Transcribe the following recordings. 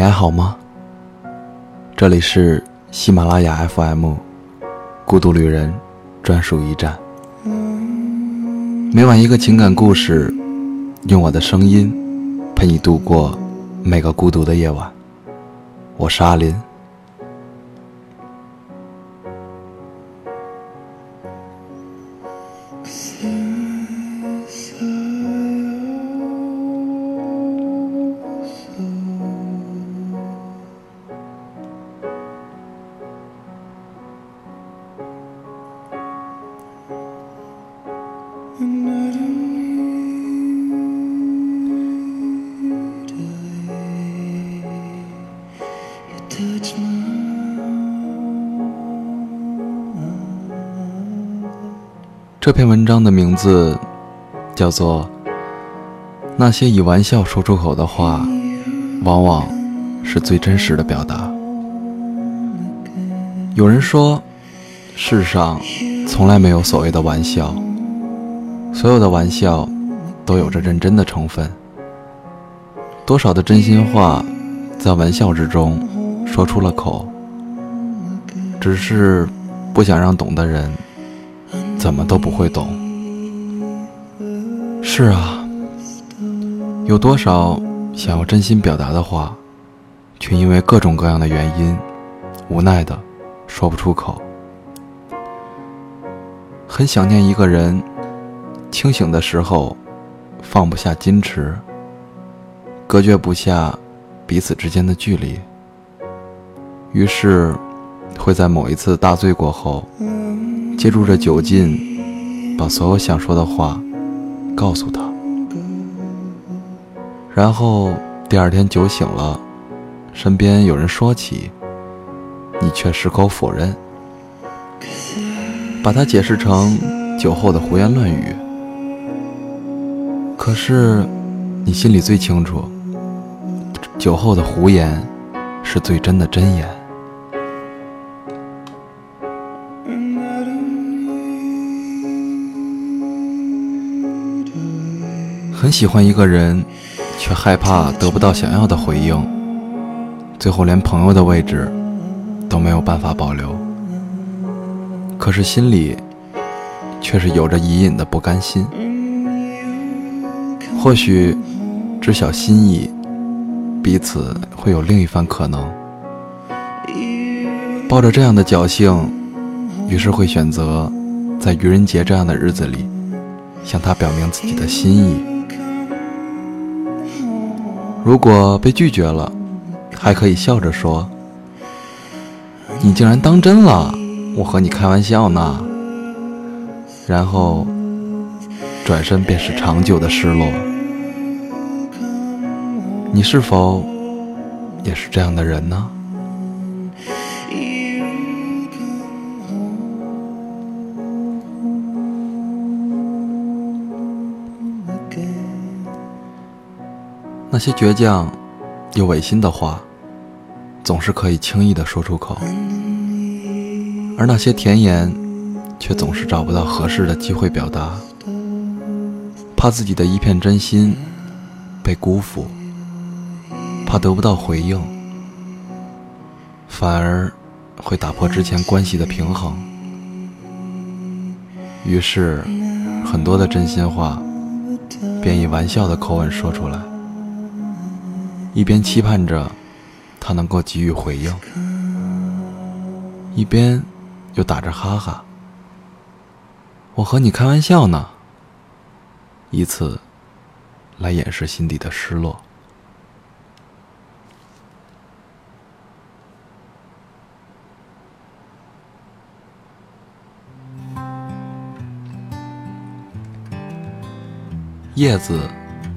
你还好吗？这里是喜马拉雅 FM，孤独旅人专属驿站。每晚一个情感故事，用我的声音陪你度过每个孤独的夜晚。我是阿林。这篇文章的名字叫做《那些以玩笑说出口的话，往往是最真实的表达》。有人说，世上从来没有所谓的玩笑，所有的玩笑都有着认真的成分。多少的真心话，在玩笑之中说出了口，只是不想让懂的人。怎么都不会懂。是啊，有多少想要真心表达的话，却因为各种各样的原因，无奈的说不出口。很想念一个人，清醒的时候放不下矜持，隔绝不下彼此之间的距离，于是会在某一次大醉过后。借助着酒劲，把所有想说的话告诉他，然后第二天酒醒了，身边有人说起，你却矢口否认，把它解释成酒后的胡言乱语。可是你心里最清楚，酒后的胡言是最真的真言。很喜欢一个人，却害怕得不到想要的回应，最后连朋友的位置都没有办法保留。可是心里却是有着隐隐的不甘心。或许知晓心意，彼此会有另一番可能。抱着这样的侥幸，于是会选择在愚人节这样的日子里，向他表明自己的心意。如果被拒绝了，还可以笑着说：“你竟然当真了，我和你开玩笑呢。”然后转身便是长久的失落。你是否也是这样的人呢？那些倔强又违心的话，总是可以轻易的说出口；而那些甜言，却总是找不到合适的机会表达，怕自己的一片真心被辜负，怕得不到回应，反而会打破之前关系的平衡。于是，很多的真心话便以玩笑的口吻说出来。一边期盼着他能够给予回应，一边又打着哈哈。我和你开玩笑呢，以此来掩饰心底的失落。叶子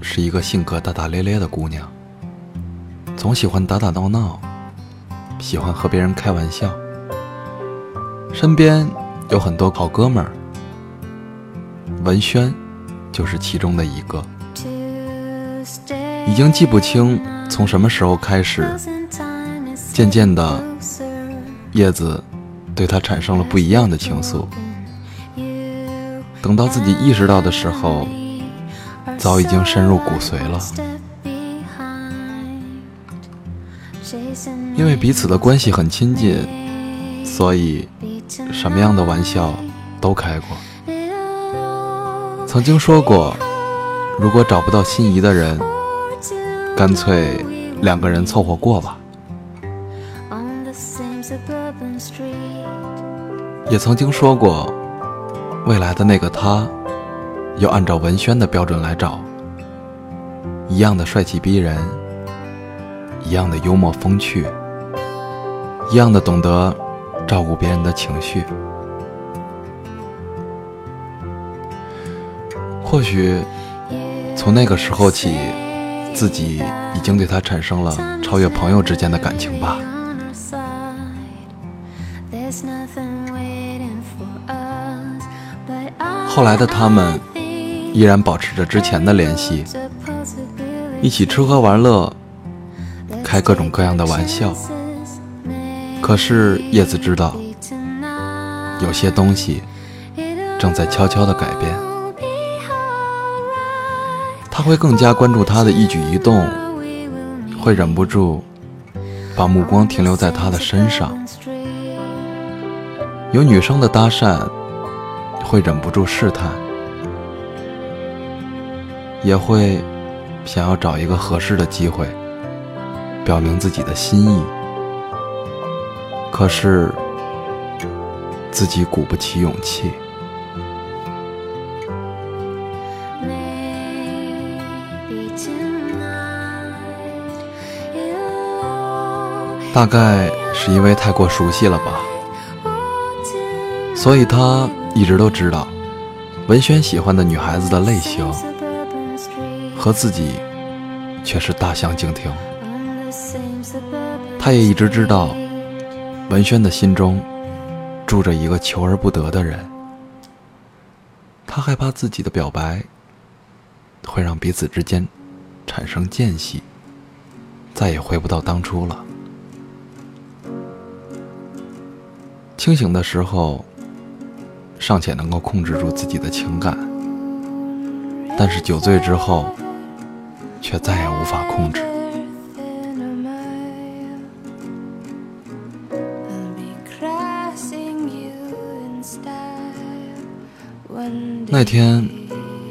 是一个性格大大咧咧的姑娘。总喜欢打打闹闹，喜欢和别人开玩笑，身边有很多好哥们儿，文轩就是其中的一个。已经记不清从什么时候开始，渐渐的，叶子对他产生了不一样的情愫。等到自己意识到的时候，早已经深入骨髓了。因为彼此的关系很亲近，所以什么样的玩笑都开过。曾经说过，如果找不到心仪的人，干脆两个人凑合过吧。也曾经说过，未来的那个他，要按照文轩的标准来找，一样的帅气逼人，一样的幽默风趣，一样的懂得照顾别人的情绪。或许从那个时候起，自己已经对他产生了超越朋友之间的感情吧。后来的他们依然保持着之前的联系，一起吃喝玩乐，开各种各样的玩笑。可是叶子知道，有些东西正在悄悄的改变。他会更加关注他的一举一动，会忍不住把目光停留在他的身上。有女生的搭讪。会忍不住试探，也会想要找一个合适的机会表明自己的心意，可是自己鼓不起勇气。大概是因为太过熟悉了吧，所以他。一直都知道，文轩喜欢的女孩子的类型和自己却是大相径庭。他也一直知道，文轩的心中住着一个求而不得的人。他害怕自己的表白会让彼此之间产生间隙，再也回不到当初了。清醒的时候。尚且能够控制住自己的情感，但是酒醉之后，却再也无法控制。那天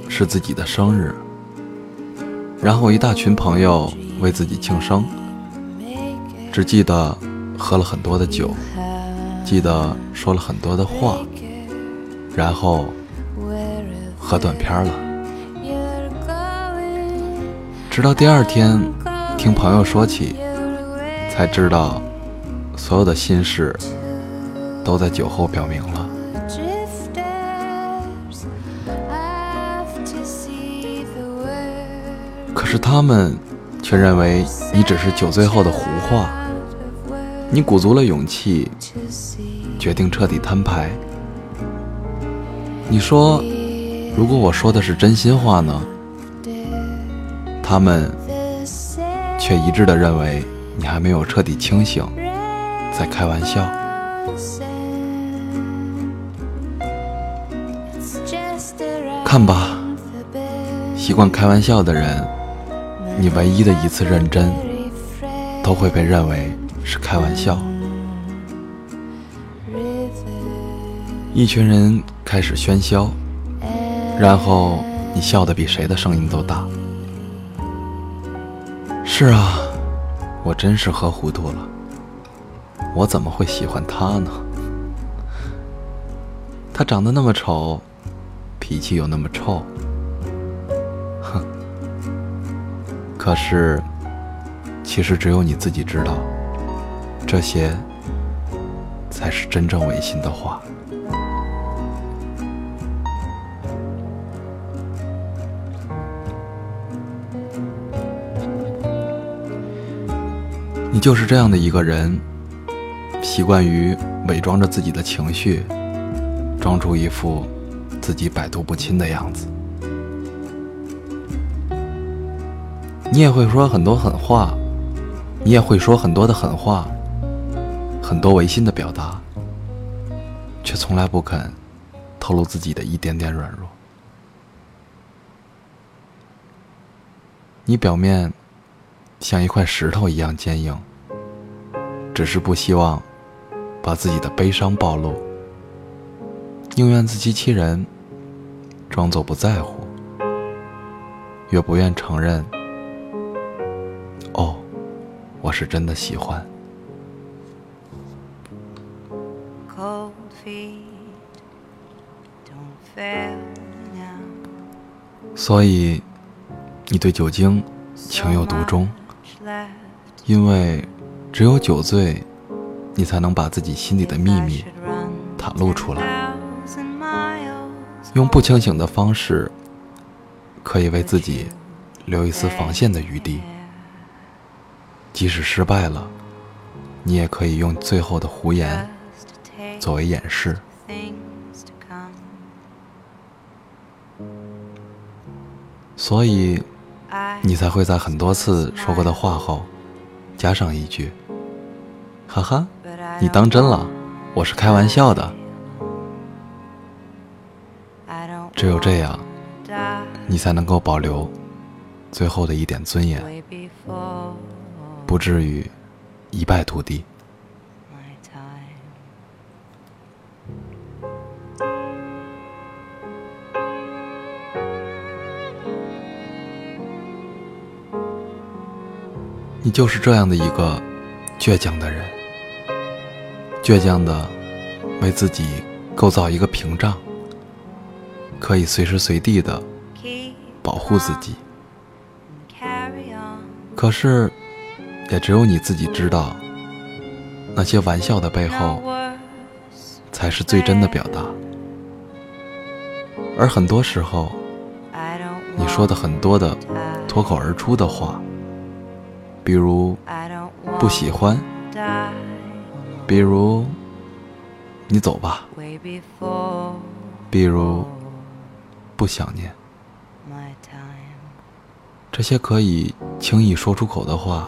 是自己的生日，然后一大群朋友为自己庆生，只记得喝了很多的酒，记得说了很多的话。然后喝断片了，直到第二天听朋友说起，才知道所有的心事都在酒后表明了。可是他们却认为你只是酒醉后的胡话，你鼓足了勇气，决定彻底摊牌。你说，如果我说的是真心话呢？他们却一致的认为你还没有彻底清醒，在开玩笑。看吧，习惯开玩笑的人，你唯一的一次认真，都会被认为是开玩笑。一群人开始喧嚣，然后你笑得比谁的声音都大。是啊，我真是喝糊涂了。我怎么会喜欢他呢？他长得那么丑，脾气又那么臭。哼。可是，其实只有你自己知道，这些才是真正违心的话。你就是这样的一个人，习惯于伪装着自己的情绪，装出一副自己百毒不侵的样子。你也会说很多狠话，你也会说很多的狠话，很多违心的表达，却从来不肯透露自己的一点点软弱。你表面。像一块石头一样坚硬，只是不希望把自己的悲伤暴露，宁愿自欺欺人，装作不在乎，越不愿承认。哦，我是真的喜欢。所以，你对酒精情有独钟，因为只有酒醉，你才能把自己心里的秘密袒露出来，用不清醒的方式，可以为自己留一丝防线的余地。即使失败了，你也可以用最后的胡言作为掩饰。所以，你才会在很多次说过的话后，加上一句：“哈哈，你当真了？我是开玩笑的。”只有这样，你才能够保留最后的一点尊严，不至于一败涂地。你就是这样的一个倔强的人，倔强的为自己构造一个屏障，可以随时随地的保护自己。可是，也只有你自己知道，那些玩笑的背后才是最真的表达。而很多时候，你说的很多的脱口而出的话。比如不喜欢，比如你走吧，比如不想念，这些可以轻易说出口的话，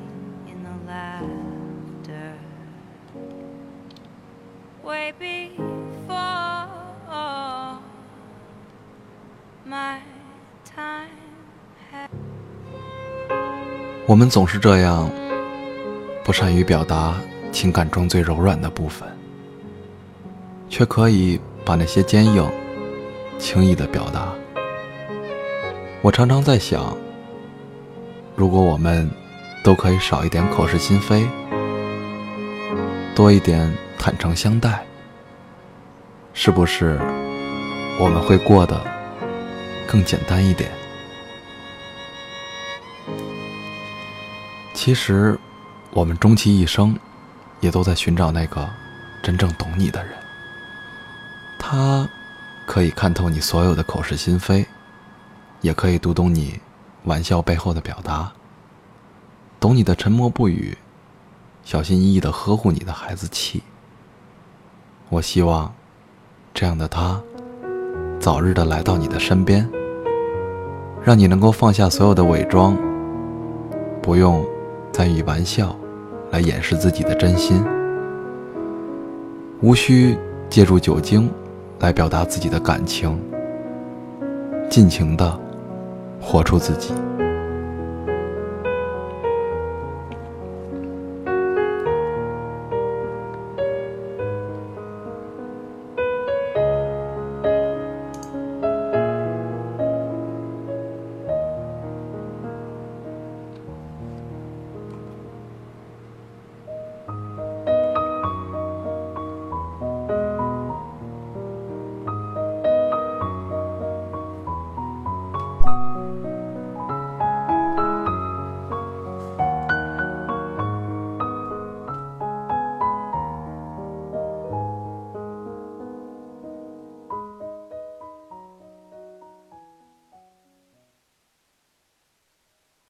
我们总是这样，不善于表达情感中最柔软的部分，却可以把那些坚硬轻易的表达。我常常在想，如果我们都可以少一点口是心非，多一点坦诚相待，是不是我们会过得更简单一点？其实，我们终其一生，也都在寻找那个真正懂你的人。他可以看透你所有的口是心非，也可以读懂你玩笑背后的表达，懂你的沉默不语，小心翼翼的呵护你的孩子气。我希望，这样的他，早日的来到你的身边，让你能够放下所有的伪装，不用。再以玩笑来掩饰自己的真心，无需借助酒精来表达自己的感情，尽情的活出自己。